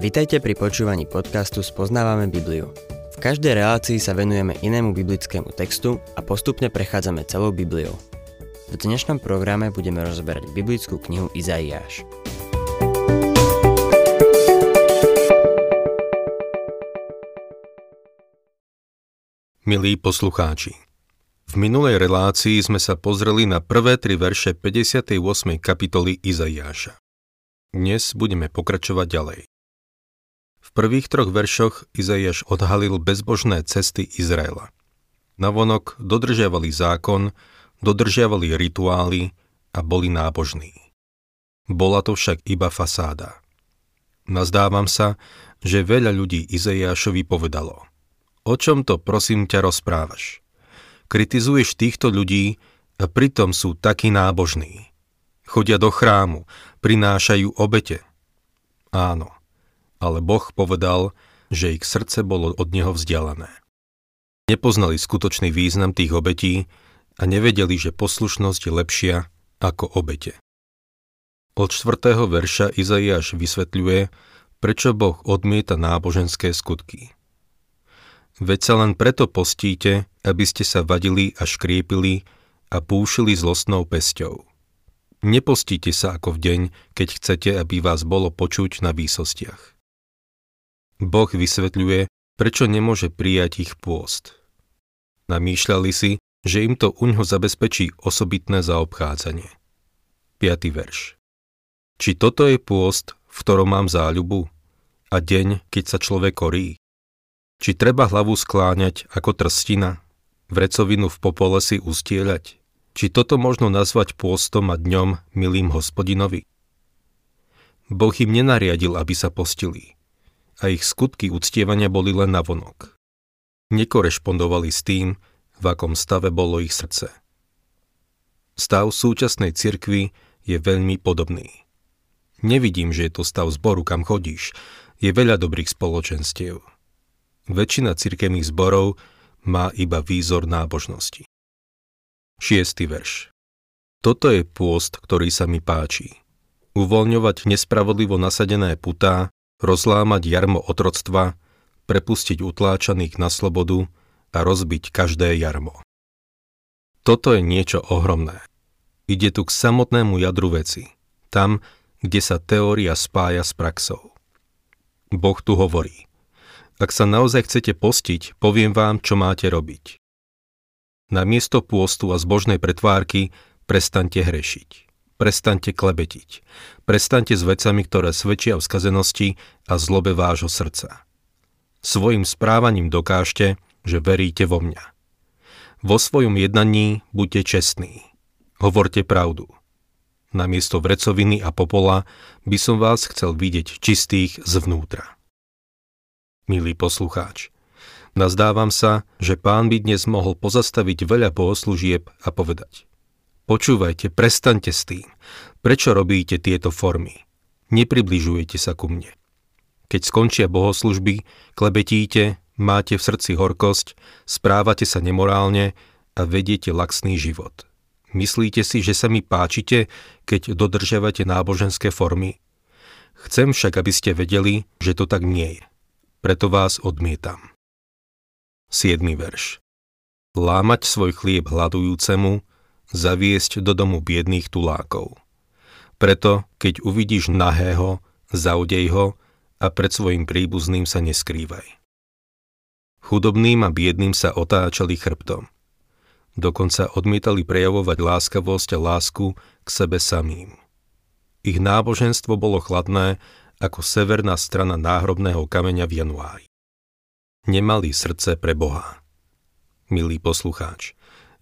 Vitajte pri počúvaní podcastu Spoznávame Bibliu. V každej relácii sa venujeme inému biblickému textu a postupne prechádzame celou Bibliou. V dnešnom programe budeme rozberať biblickú knihu Izaiáš. Milí poslucháči, v minulej relácii sme sa pozreli na prvé tri verše 58. kapitoly Izaiáša. Dnes budeme pokračovať ďalej. V prvých troch veršoch Izaiáš odhalil bezbožné cesty Izraela. Navonok dodržiavali zákon, dodržiavali rituály a boli nábožní. Bola to však iba fasáda. Nazdávam sa, že veľa ľudí Izaiášovi povedalo O čom to prosím ťa rozprávaš? Kritizuješ týchto ľudí a pritom sú takí nábožní. Chodia do chrámu, prinášajú obete. Áno, ale Boh povedal, že ich srdce bolo od neho vzdialené. Nepoznali skutočný význam tých obetí a nevedeli, že poslušnosť je lepšia ako obete. Od 4. verša Izaiáš vysvetľuje, prečo Boh odmieta náboženské skutky. Veď sa len preto postíte, aby ste sa vadili a škriepili a púšili zlostnou pesťou. Nepostíte sa ako v deň, keď chcete, aby vás bolo počuť na výsostiach. Boh vysvetľuje, prečo nemôže prijať ich pôst. Namýšľali si, že im to uňho zabezpečí osobitné zaobchádzanie. 5. verš. Či toto je pôst, v ktorom mám záľubu? A deň, keď sa človek korí? Či treba hlavu skláňať ako trstina, vrecovinu v popole si ustieľať? Či toto možno nazvať pôstom a dňom milým hospodinovi? Boh im nenariadil, aby sa postili a ich skutky uctievania boli len navonok. Nekorešpondovali s tým, v akom stave bolo ich srdce. Stav súčasnej cirkvy je veľmi podobný. Nevidím, že je to stav zboru, kam chodíš. Je veľa dobrých spoločenstiev. Väčšina cirkevných zborov má iba výzor nábožnosti. 6. verš Toto je pôst, ktorý sa mi páči. Uvoľňovať nespravodlivo nasadené putá rozlámať jarmo otroctva, prepustiť utláčaných na slobodu a rozbiť každé jarmo. Toto je niečo ohromné. Ide tu k samotnému jadru veci, tam, kde sa teória spája s praxou. Boh tu hovorí, ak sa naozaj chcete postiť, poviem vám, čo máte robiť. Na miesto pôstu a zbožnej pretvárky prestante hrešiť. Prestaňte klebetiť. Prestaňte s vecami, ktoré svedčia o skazenosti a zlobe vášho srdca. Svojim správaním dokážte, že veríte vo mňa. Vo svojom jednaní buďte čestní. Hovorte pravdu. Namiesto vrecoviny a popola by som vás chcel vidieť čistých zvnútra. Milý poslucháč, nazdávam sa, že pán by dnes mohol pozastaviť veľa bohoslúžieb a povedať – Počúvajte, prestaňte s tým. Prečo robíte tieto formy? Nepribližujete sa ku mne. Keď skončia bohoslužby, klebetíte, máte v srdci horkosť, správate sa nemorálne a vediete laxný život. Myslíte si, že sa mi páčite, keď dodržiavate náboženské formy? Chcem však, aby ste vedeli, že to tak nie je. Preto vás odmietam. 7. verš. Lámať svoj chlieb hľadujúcemu zaviesť do domu biedných tulákov. Preto, keď uvidíš nahého, zaudej ho a pred svojim príbuzným sa neskrývaj. Chudobným a biedným sa otáčali chrbtom. Dokonca odmietali prejavovať láskavosť a lásku k sebe samým. Ich náboženstvo bolo chladné ako severná strana náhrobného kameňa v januári. Nemali srdce pre Boha. Milý poslucháč,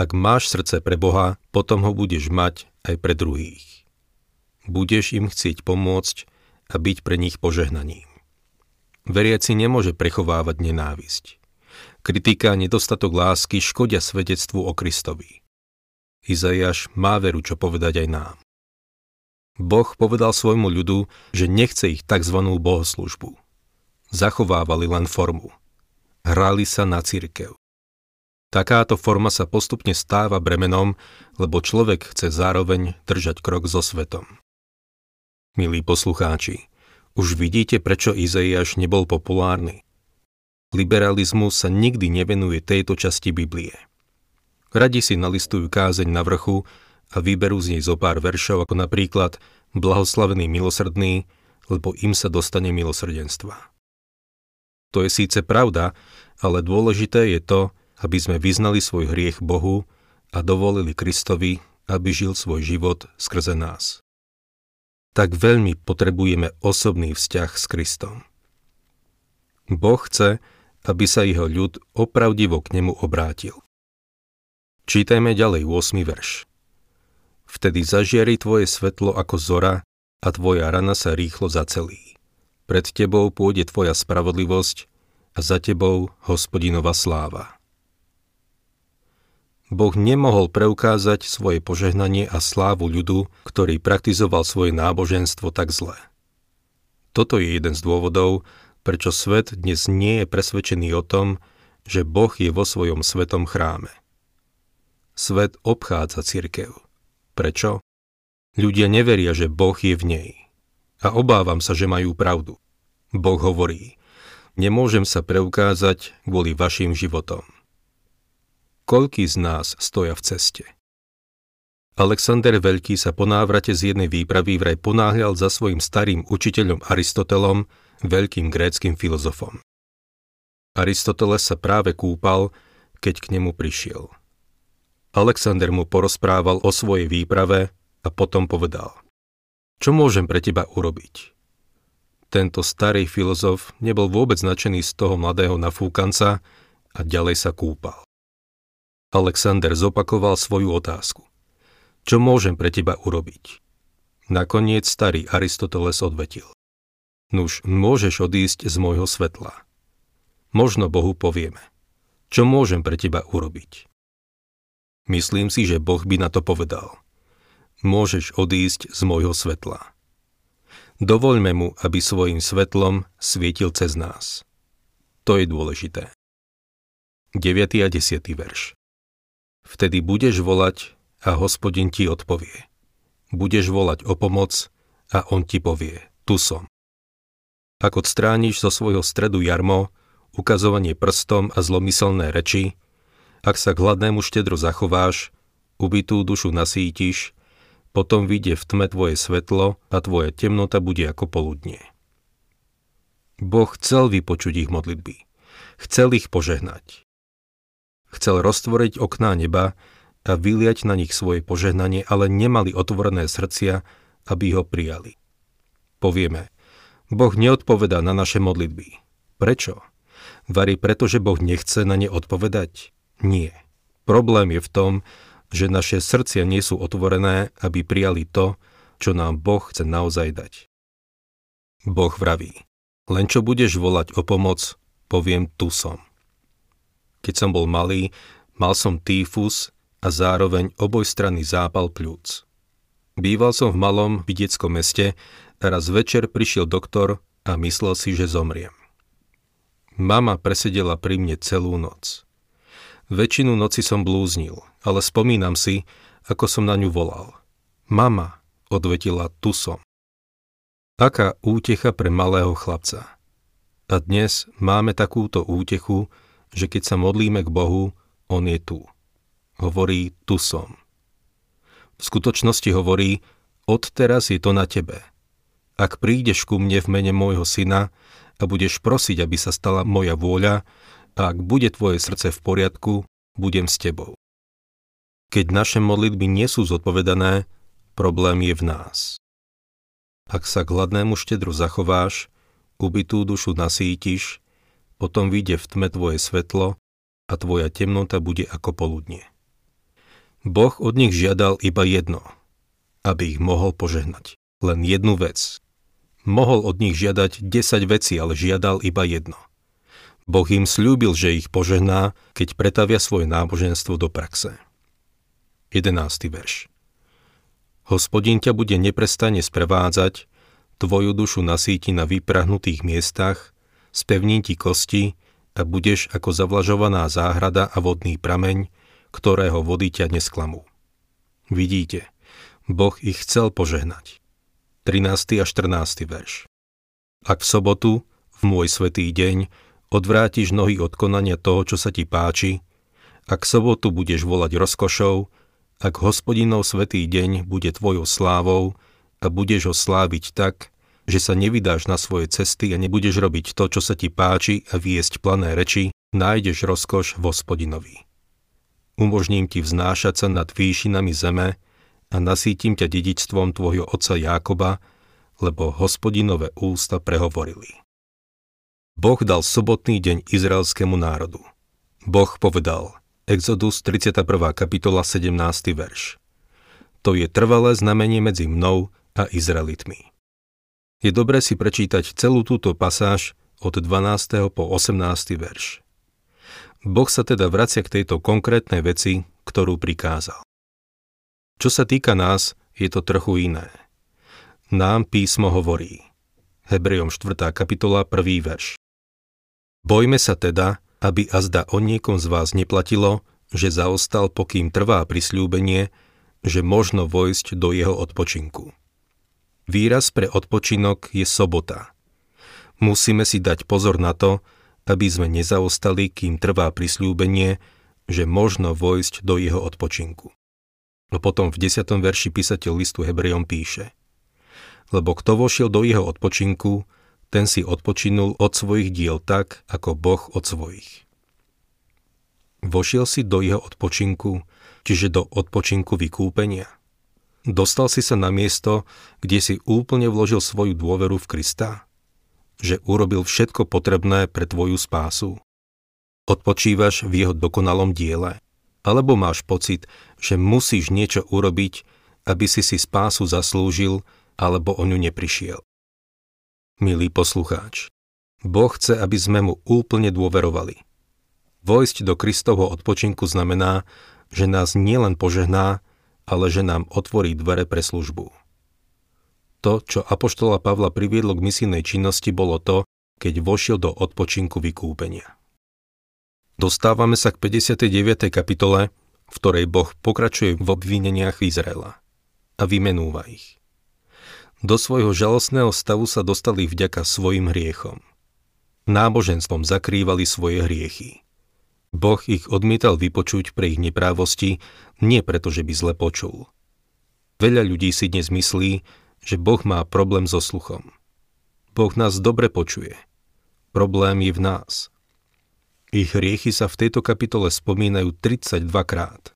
ak máš srdce pre Boha, potom ho budeš mať aj pre druhých. Budeš im chcieť pomôcť a byť pre nich požehnaním. Veriaci nemôže prechovávať nenávisť. Kritika a nedostatok lásky škodia svedectvu o Kristovi. Izajaš má veru čo povedať aj nám. Boh povedal svojmu ľudu, že nechce ich tzv. bohoslužbu. Zachovávali len formu. Hrali sa na církev. Takáto forma sa postupne stáva bremenom, lebo človek chce zároveň držať krok so svetom. Milí poslucháči, Už vidíte, prečo Izaiáš nebol populárny. Liberalizmus sa nikdy nevenuje tejto časti Biblie. Radi si nalistujú kázeň na vrchu a vyberú z nej zo pár veršov, ako napríklad Blahoslavený milosrdný, lebo im sa dostane milosrdenstva. To je síce pravda, ale dôležité je to, aby sme vyznali svoj hriech Bohu a dovolili Kristovi, aby žil svoj život skrze nás. Tak veľmi potrebujeme osobný vzťah s Kristom. Boh chce, aby sa jeho ľud opravdivo k nemu obrátil. Čítajme ďalej 8. verš. Vtedy zažiari tvoje svetlo ako zora a tvoja rana sa rýchlo zacelí. Pred tebou pôjde tvoja spravodlivosť a za tebou hospodinova sláva. Boh nemohol preukázať svoje požehnanie a slávu ľudu, ktorý praktizoval svoje náboženstvo tak zle. Toto je jeden z dôvodov, prečo svet dnes nie je presvedčený o tom, že Boh je vo svojom svetom chráme. Svet obchádza cirkev. Prečo? Ľudia neveria, že Boh je v nej. A obávam sa, že majú pravdu. Boh hovorí, nemôžem sa preukázať kvôli vašim životom. Koľký z nás stoja v ceste? Alexander Veľký sa po návrate z jednej výpravy vraj ponáhľal za svojim starým učiteľom Aristotelom, veľkým gréckým filozofom. Aristoteles sa práve kúpal, keď k nemu prišiel. Alexander mu porozprával o svojej výprave a potom povedal. Čo môžem pre teba urobiť? Tento starý filozof nebol vôbec značený z toho mladého nafúkanca a ďalej sa kúpal. Alexander zopakoval svoju otázku. Čo môžem pre teba urobiť? Nakoniec starý Aristoteles odvetil. Nuž, môžeš odísť z môjho svetla. Možno Bohu povieme. Čo môžem pre teba urobiť? Myslím si, že Boh by na to povedal. Môžeš odísť z môjho svetla. Dovoľme mu, aby svojim svetlom svietil cez nás. To je dôležité. 9. a 10. verš Vtedy budeš volať a hospodin ti odpovie. Budeš volať o pomoc a on ti povie, tu som. Ak odstrániš zo svojho stredu jarmo, ukazovanie prstom a zlomyselné reči, ak sa k hladnému štedro zachováš, ubitú dušu nasítiš, potom vyjde v tme tvoje svetlo a tvoja temnota bude ako poludnie. Boh chcel vypočuť ich modlitby. Chcel ich požehnať. Chcel roztvoriť okná neba a vyliať na nich svoje požehnanie, ale nemali otvorené srdcia, aby ho prijali. Povieme, Boh neodpovedá na naše modlitby. Prečo? Varí preto, že Boh nechce na ne odpovedať? Nie. Problém je v tom, že naše srdcia nie sú otvorené, aby prijali to, čo nám Boh chce naozaj dať. Boh vraví, len čo budeš volať o pomoc, poviem tu som. Keď som bol malý, mal som týfus a zároveň obojstranný zápal pľúc. Býval som v malom vidieckom meste Raz večer prišiel doktor a myslel si, že zomriem. Mama presedela pri mne celú noc. Väčšinu noci som blúznil, ale spomínam si, ako som na ňu volal. Mama, odvetila, tu som. Aká útecha pre malého chlapca. A dnes máme takúto útechu, že keď sa modlíme k Bohu, On je tu. Hovorí, tu som. V skutočnosti hovorí, odteraz je to na tebe ak prídeš ku mne v mene môjho syna a budeš prosiť, aby sa stala moja vôľa, a ak bude tvoje srdce v poriadku, budem s tebou. Keď naše modlitby nie sú zodpovedané, problém je v nás. Ak sa k hladnému štedru zachováš, ubitú dušu nasítiš, potom vyjde v tme tvoje svetlo a tvoja temnota bude ako poludnie. Boh od nich žiadal iba jedno, aby ich mohol požehnať. Len jednu vec, Mohol od nich žiadať 10 vecí, ale žiadal iba jedno. Boh im slúbil, že ich požehná, keď pretavia svoje náboženstvo do praxe. 11. verš Hospodin ťa bude neprestane sprevádzať, tvoju dušu nasíti na vyprahnutých miestach, spevní ti kosti a budeš ako zavlažovaná záhrada a vodný prameň, ktorého vody ťa nesklamú. Vidíte, Boh ich chcel požehnať. 13. a 14. verš. Ak v sobotu, v môj svetý deň, odvrátiš nohy od konania toho, čo sa ti páči, ak sobotu budeš volať rozkošou, ak hospodinov svetý deň bude tvojou slávou a budeš ho sláviť tak, že sa nevydáš na svoje cesty a nebudeš robiť to, čo sa ti páči a viesť plané reči, nájdeš rozkoš v hospodinovi. Umožním ti vznášať sa nad výšinami zeme a nasítim ťa dedičstvom tvojho otca Jákoba, lebo hospodinové ústa prehovorili. Boh dal sobotný deň izraelskému národu. Boh povedal, Exodus 31. kapitola 17. verš. To je trvalé znamenie medzi mnou a Izraelitmi. Je dobré si prečítať celú túto pasáž od 12. po 18. verš. Boh sa teda vracia k tejto konkrétnej veci, ktorú prikázal. Čo sa týka nás, je to trochu iné. Nám písmo hovorí. Hebrejom 4. kapitola 1. verš. Bojme sa teda, aby azda o niekom z vás neplatilo, že zaostal, pokým trvá prisľúbenie, že možno vojsť do jeho odpočinku. Výraz pre odpočinok je sobota. Musíme si dať pozor na to, aby sme nezaostali, kým trvá prisľúbenie, že možno vojsť do jeho odpočinku. No potom v 10. verši písateľ listu Hebrejom píše Lebo kto vošiel do jeho odpočinku, ten si odpočinul od svojich diel tak, ako Boh od svojich. Vošiel si do jeho odpočinku, čiže do odpočinku vykúpenia. Dostal si sa na miesto, kde si úplne vložil svoju dôveru v Krista? Že urobil všetko potrebné pre tvoju spásu? Odpočívaš v jeho dokonalom diele? Alebo máš pocit, že musíš niečo urobiť, aby si si spásu zaslúžil, alebo o ňu neprišiel? milý poslucháč. Boh chce, aby sme mu úplne dôverovali. Vojsť do Kristovho odpočinku znamená, že nás nielen požehná, ale že nám otvorí dvere pre službu. To, čo Apoštola Pavla priviedlo k misijnej činnosti, bolo to, keď vošiel do odpočinku vykúpenia. Dostávame sa k 59. kapitole, v ktorej Boh pokračuje v obvineniach Izraela a vymenúva ich. Do svojho žalostného stavu sa dostali vďaka svojim hriechom. Náboženstvom zakrývali svoje hriechy. Boh ich odmietal vypočuť pre ich neprávosti, nie preto, že by zle počul. Veľa ľudí si dnes myslí, že Boh má problém so sluchom. Boh nás dobre počuje. Problém je v nás. Ich hriechy sa v tejto kapitole spomínajú 32 krát.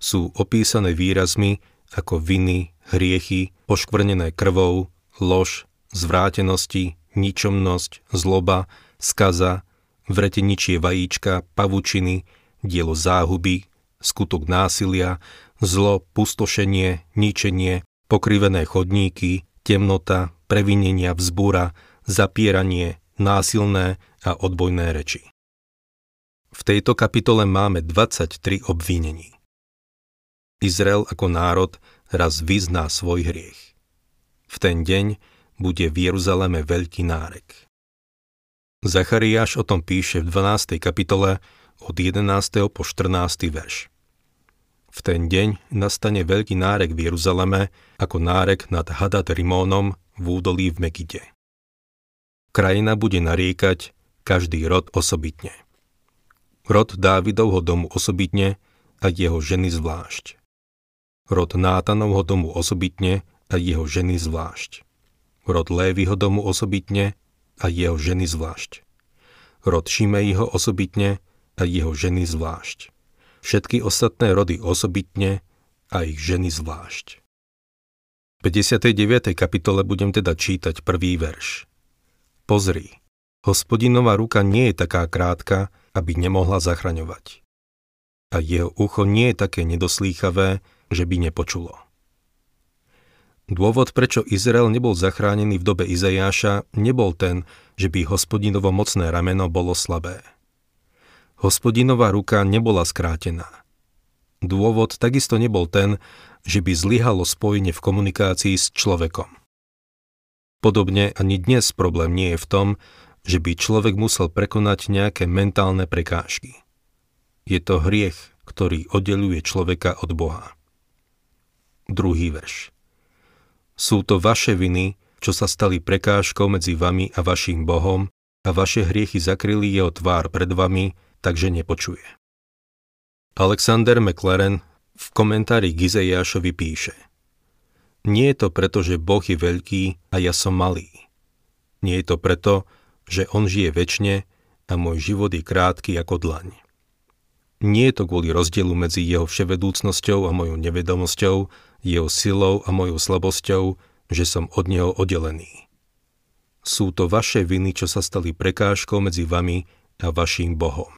Sú opísané výrazmi ako viny, hriechy, poškvrnené krvou, lož, zvrátenosti, ničomnosť, zloba, skaza, vreteničie vajíčka, pavučiny, dielo záhuby, skutok násilia, zlo, pustošenie, ničenie, pokrivené chodníky, temnota, previnenia vzbúra, zapieranie, násilné a odbojné reči. V tejto kapitole máme 23 obvinení. Izrael ako národ raz vyzná svoj hriech. V ten deň bude v Jeruzaleme veľký nárek. Zachariáš o tom píše v 12. kapitole od 11. po 14. verš. V ten deň nastane veľký nárek v Jeruzaleme ako nárek nad Hadad Rimónom v údolí v Megide. Krajina bude nariekať každý rod osobitne. Rod Dávidovho domu osobitne a jeho ženy zvlášť rod Nátanovho domu osobitne a jeho ženy zvlášť. Rod Lévyho domu osobitne a jeho ženy zvlášť. Rod Šimejho osobitne a jeho ženy zvlášť. Všetky ostatné rody osobitne a ich ženy zvlášť. V 59. kapitole budem teda čítať prvý verš. Pozri, hospodinová ruka nie je taká krátka, aby nemohla zachraňovať. A jeho ucho nie je také nedoslýchavé, že by nepočulo. Dôvod, prečo Izrael nebol zachránený v dobe Izajáša, nebol ten, že by hospodinovo mocné rameno bolo slabé. Hospodinová ruka nebola skrátená. Dôvod takisto nebol ten, že by zlyhalo spojenie v komunikácii s človekom. Podobne ani dnes problém nie je v tom, že by človek musel prekonať nejaké mentálne prekážky. Je to hriech, ktorý oddeluje človeka od Boha. Druhý verš. Sú to vaše viny, čo sa stali prekážkou medzi vami a vašim Bohom a vaše hriechy zakryli jeho tvár pred vami, takže nepočuje. Alexander McLaren v komentári k píše Nie je to preto, že Boh je veľký a ja som malý. Nie je to preto, že On žije väčšine a môj život je krátky ako dlaň. Nie je to kvôli rozdielu medzi jeho vševedúcnosťou a mojou nevedomosťou, jeho silou a mojou slabosťou, že som od neho oddelený. Sú to vaše viny, čo sa stali prekážkou medzi vami a vašim Bohom.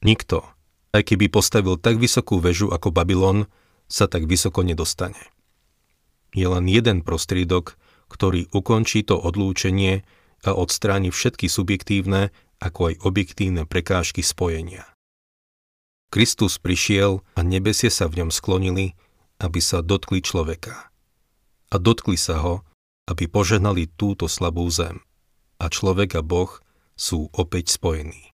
Nikto, aj keby postavil tak vysokú väžu ako Babylon, sa tak vysoko nedostane. Je len jeden prostriedok, ktorý ukončí to odlúčenie a odstráni všetky subjektívne ako aj objektívne prekážky spojenia. Kristus prišiel a nebesie sa v ňom sklonili, aby sa dotkli človeka. A dotkli sa ho, aby požehnali túto slabú zem. A človek a Boh sú opäť spojení.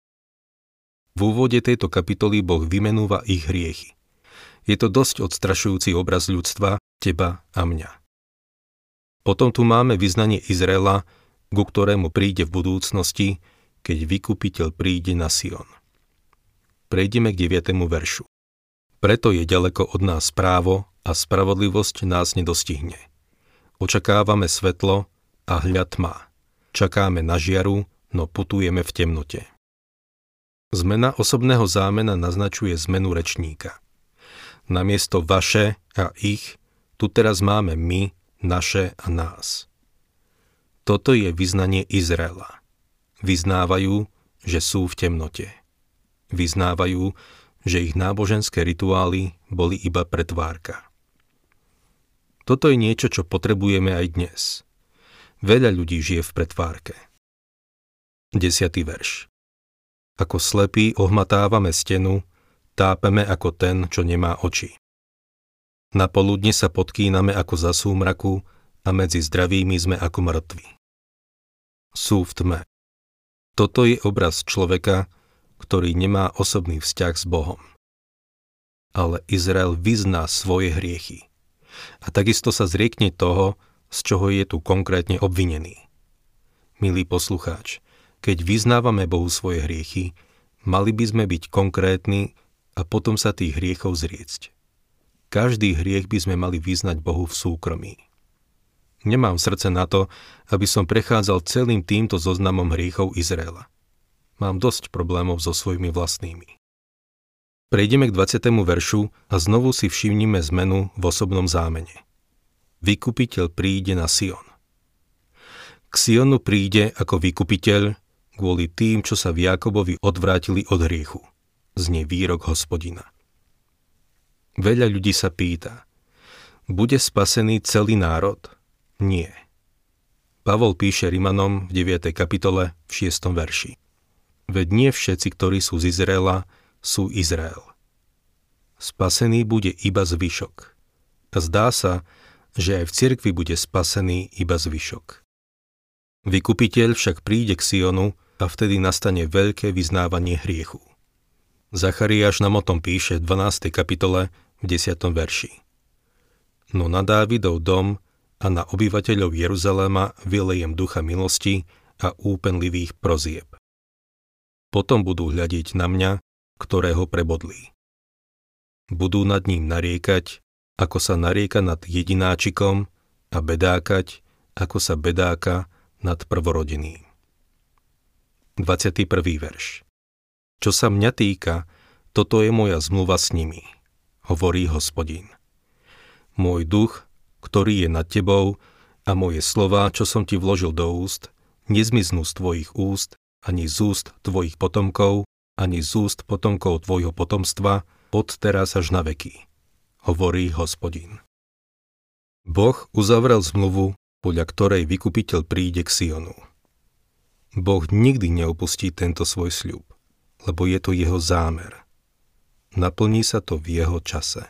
V úvode tejto kapitoly Boh vymenúva ich hriechy. Je to dosť odstrašujúci obraz ľudstva, teba a mňa. Potom tu máme vyznanie Izraela, ku ktorému príde v budúcnosti, keď vykupiteľ príde na Sion prejdeme k 9. veršu. Preto je ďaleko od nás právo a spravodlivosť nás nedostihne. Očakávame svetlo a hľad tma. Čakáme na žiaru, no putujeme v temnote. Zmena osobného zámena naznačuje zmenu rečníka. Namiesto vaše a ich, tu teraz máme my, naše a nás. Toto je vyznanie Izraela. Vyznávajú, že sú v temnote. Vyznávajú, že ich náboženské rituály boli iba pretvárka. Toto je niečo, čo potrebujeme aj dnes. Veľa ľudí žije v pretvárke. 10. verš Ako slepí ohmatávame stenu, tápeme ako ten, čo nemá oči. Na poludne sa podkýname ako za súmraku a medzi zdravými sme ako mŕtvi. Sú v tme. Toto je obraz človeka, ktorý nemá osobný vzťah s Bohom. Ale Izrael vyzná svoje hriechy. A takisto sa zriekne toho, z čoho je tu konkrétne obvinený. Milý poslucháč, keď vyznávame Bohu svoje hriechy, mali by sme byť konkrétni a potom sa tých hriechov zriecť. Každý hriech by sme mali vyznať Bohu v súkromí. Nemám srdce na to, aby som prechádzal celým týmto zoznamom hriechov Izraela. Mám dosť problémov so svojimi vlastnými. Prejdeme k 20. veršu a znovu si všimnime zmenu v osobnom zámene. Vykupiteľ príde na Sion. K Sionu príde ako vykupiteľ kvôli tým, čo sa v Jakobovi odvrátili od hriechu. Znie výrok hospodina. Veľa ľudí sa pýta, bude spasený celý národ? Nie. Pavol píše Rimanom v 9. kapitole v 6. verši. Veď nie všetci, ktorí sú z Izraela, sú Izrael. Spasený bude iba zvyšok. Zdá sa, že aj v cirkvi bude spasený iba zvyšok. Vykupiteľ však príde k Sionu a vtedy nastane veľké vyznávanie hriechu. Zachariáš nám o tom píše v 12. kapitole v 10. verši. No na Dávidov dom a na obyvateľov Jeruzalema vylejem ducha milosti a úpenlivých prozieb. Potom budú hľadiť na mňa, ktorého prebodli. Budú nad ním nariekať, ako sa narieka nad jedináčikom a bedákať, ako sa bedáka nad prvorodeným. 21. verš Čo sa mňa týka, toto je moja zmluva s nimi, hovorí hospodin. Môj duch, ktorý je nad tebou, a moje slova, čo som ti vložil do úst, nezmiznú z tvojich úst, ani z úst tvojich potomkov, ani z úst potomkov tvojho potomstva, od teraz až na veky, hovorí hospodin. Boh uzavrel zmluvu, podľa ktorej vykupiteľ príde k Sionu. Boh nikdy neopustí tento svoj sľub, lebo je to jeho zámer. Naplní sa to v jeho čase.